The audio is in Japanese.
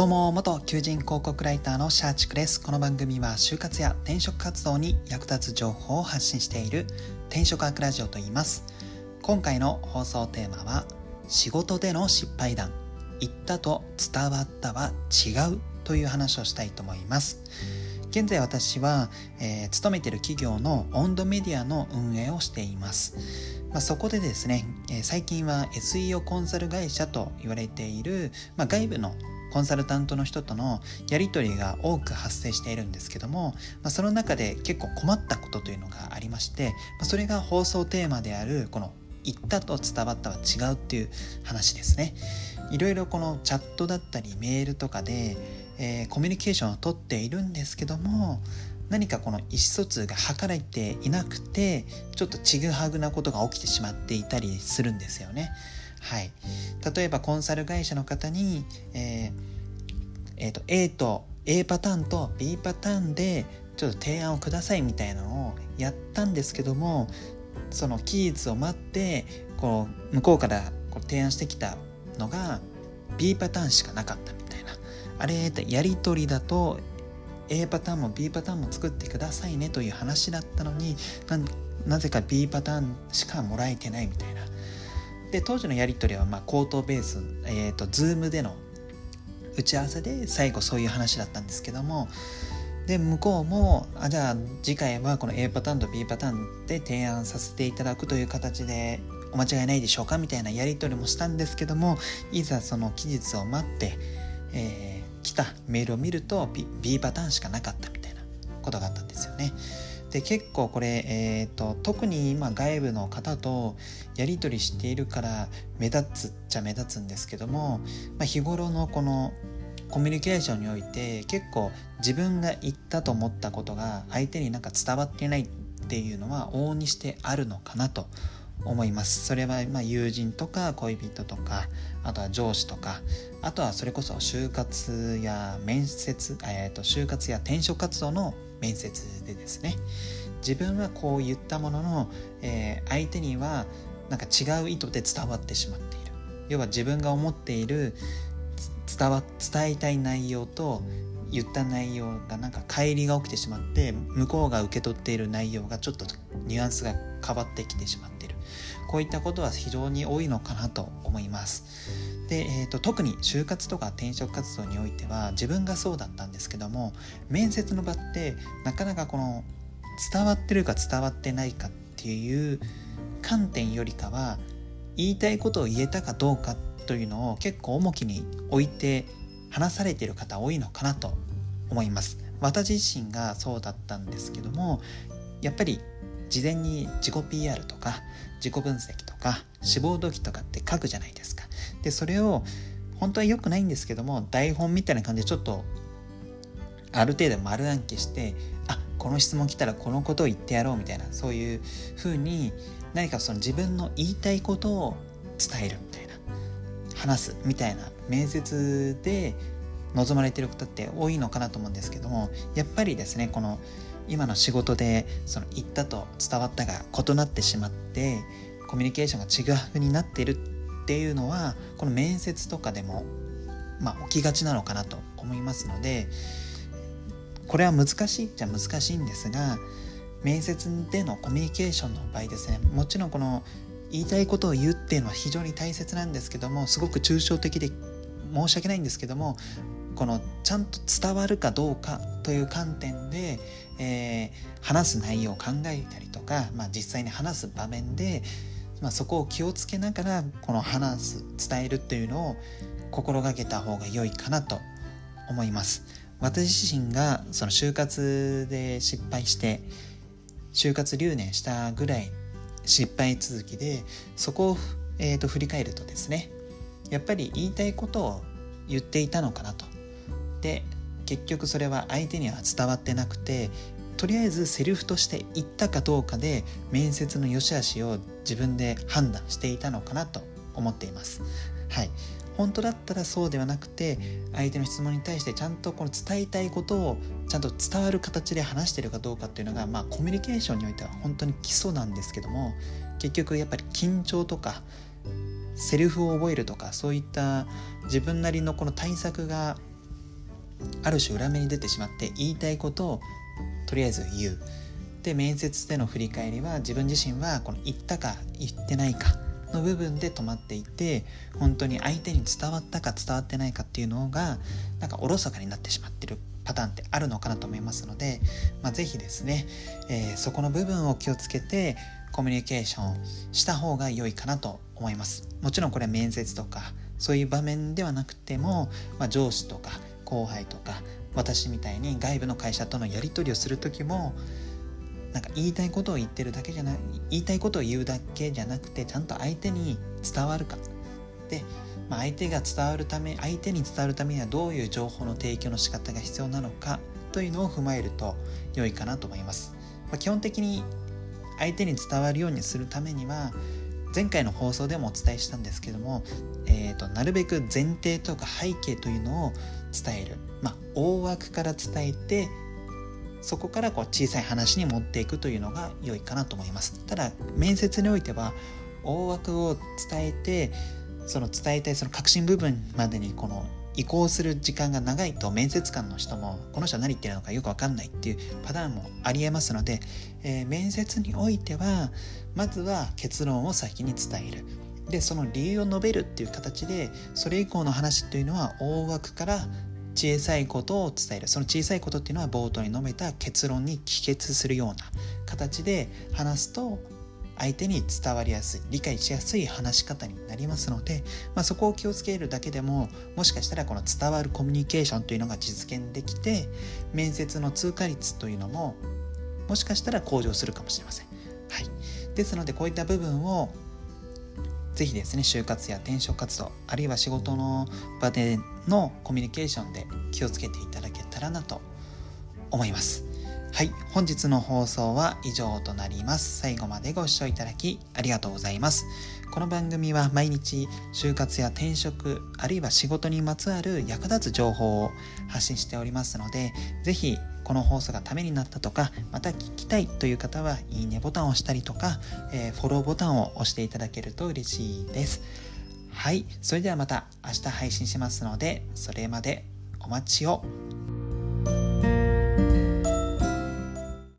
どうも元求人広告ライターのシャーチクですこの番組は就活や転職活動に役立つ情報を発信している転職アクラジオと言います。今回の放送テーマは仕事での失敗談。言ったと伝わったは違うという話をしたいと思います。現在私は、えー、勤めている企業の温度メディアの運営をしています。まあ、そこでですね、えー、最近は SEO コンサル会社と言われている、まあ、外部のコンサルタントの人とのやり取りが多く発生しているんですけども、まあ、その中で結構困ったことというのがありまして、まあ、それが放送テーマであるこの言ったと伝わったは違うっていう話ですねいろいろこのチャットだったりメールとかで、えー、コミュニケーションをとっているんですけども何かこの意思疎通が図られていなくてちょっとちぐはぐなことが起きてしまっていたりするんですよね。はい、例えばコンサル会社の方に、えーえーと、A と A パターンと B パターンでちょっと提案をくださいみたいなのをやったんですけどもその期日を待ってこう向こうからこう提案してきたのが B パターンしかなかったみたいな。あれやり取りだと A パターンも B パターンも作ってくださいねという話だったのになぜか B パターンしかもらえてないみたいな。で当時のやり取りはまあ口頭ベース、えーと、Zoom での打ち合わせで最後そういう話だったんですけどもで向こうもあじゃあ次回はこの A パターンと B パターンで提案させていただくという形でお間違いないでしょうか？みたいなやり取りもしたんですけどもいざその期日を待って、えー、来たメールを見ると B, B パターンしかなかったみたいなことがあったんですよね。で結構これ、えーと、特に今外部の方とやり取りしているから目立つっちゃ目立つんですけども、まあ、日頃のこのコミュニケーションにおいて結構自分が言ったと思ったことが相手になんか伝わってないっていうのは往々にしてあるのかなと思います。それはま友人とか恋人とかあとは上司とかあとはそれこそ就活や面接、えー、と就活や転職活動の面接でですね。自分はこう言ったものの、えー、相手にはなんか違う意図で伝わってしまっている。要は自分が思っている伝わ伝えたい内容と言った内容がなんか乖離が起きてしまって向こうが受け取っている内容がちょっとニュアンスが変わってきてしまっている。こういったことは非常に多いのかなと思います。で、えーと、特に就活とか転職活動においては自分がそうだったんですけども面接の場ってなかなかこの伝わってるか伝わってないかっていう観点よりかは言いたいことを言えたかどうかというのを結構重きに置いて話されてる方多いのかなと思います。私自身がそうだったんですけどもやっぱり事前に自己 PR とか自己分析とか志望動機とかって書くじゃないですか。でそれを本当は良くないんですけども台本みたいな感じでちょっとある程度丸暗記してあこの質問来たらこのことを言ってやろうみたいなそういう風に何かその自分の言いたいことを伝えるみたいな話すみたいな面接で望まれてる方って多いのかなと思うんですけどもやっぱりですねこの今の仕事でその言ったと伝わったが異なってしまってコミュニケーションがちぐはぐになっているっていうのはこの面接とかでも、まあ、起きがちなのかなと思いますのでこれは難しいっちゃ難しいんですが面接でのコミュニケーションの場合ですね。もちろんこの言いたいことを言うっていうのは非常に大切なんですけどもすごく抽象的で申し訳ないんですけどもこのちゃんと伝わるかどうかという観点で、えー、話す内容を考えたりとか、まあ、実際に話す場面で、まあ、そこを気をつけながらこの話す伝えるというのを心がけた方が良いかなと思います。私自身がその就活で失敗して就活留年したぐらい失敗続きでそこを、えーと振り返るとですねやっぱり言いたいことを言っていたのかなと。で結局それは相手には伝わってなくてとりあえずセリフとして言ったかどうかで面接の良し悪しを自分で判断していたのかなと思っています。はい、本当だったらそうではなくて相手の質問に対してちゃんとこの伝えたいことをちゃんと伝わる形で話してるかどうかっていうのが、まあ、コミュニケーションにおいては本当に基礎なんですけども結局やっぱり緊張とかセリフを覚えるとかそういった自分なりのこの対策がある種裏目に出てしまって言いたいことをとりあえず言う。で面接での振り返りは自分自身はこの言ったか言ってないかの部分で止まっていて本当に相手に伝わったか伝わってないかっていうのがなんかおろそかになってしまってるパターンってあるのかなと思いますので、まあ、是非ですね、えー、そこの部分を気をつけてコミュニケーションした方が良いかなと思います。もちろんこれは面接とかそういう場面ではなくても、まあ、上司とか後輩とか私みたいに外部の会社とのやり取りをする時もなんか言いたいことを言ってるだけじゃない言いたいことを言うだけじゃなくてちゃんと相手に伝わるか。で、まあ、相手が伝わるため相手に伝わるためにはどういう情報の提供の仕方が必要なのかというのを踏まえると良いかなと思います、まあ、基本的に相手に伝わるようにするためには前回の放送でもお伝えしたんですけども、えーと、なるべく前提とか背景というのを伝える、まあ、大枠から伝えてそこからこう小さい話に持っていくというのが良いかなと思います。ただ面接においては大枠を伝えてその伝えたいその核心部分までにこの移行する時間が長いと面接官の人もこの人は何言ってるのかよく分かんないっていうパターンもありえますので、えー、面接においてはまずは結論を先に伝える。でその理由を述べるっていう形でそれ以降の話というのは大枠から小さいことを伝える。その小さいことっていうのは冒頭に述べた結論に帰結するような形で話すと相手に伝わりやすい理解しやすい話し方になりますので、まあ、そこを気をつけるだけでももしかしたらこの伝わるコミュニケーションというのが実現できて面接の通過率というのももしかしたら向上するかもしれません。はい、ですのでこういった部分をぜひですね就活や転職活動あるいは仕事の場でのコミュニケーションで気をつけていただけたらなと思います。はい、本日の放送は以上となります。最後までご視聴いただきありがとうございます。この番組は毎日就活や転職、あるいは仕事にまつわる役立つ情報を発信しておりますので、ぜひこの放送がためになったとか、また聞きたいという方は、いいねボタンを押したりとか、えー、フォローボタンを押していただけると嬉しいです。はい、それではまた明日配信しますので、それまでお待ちを。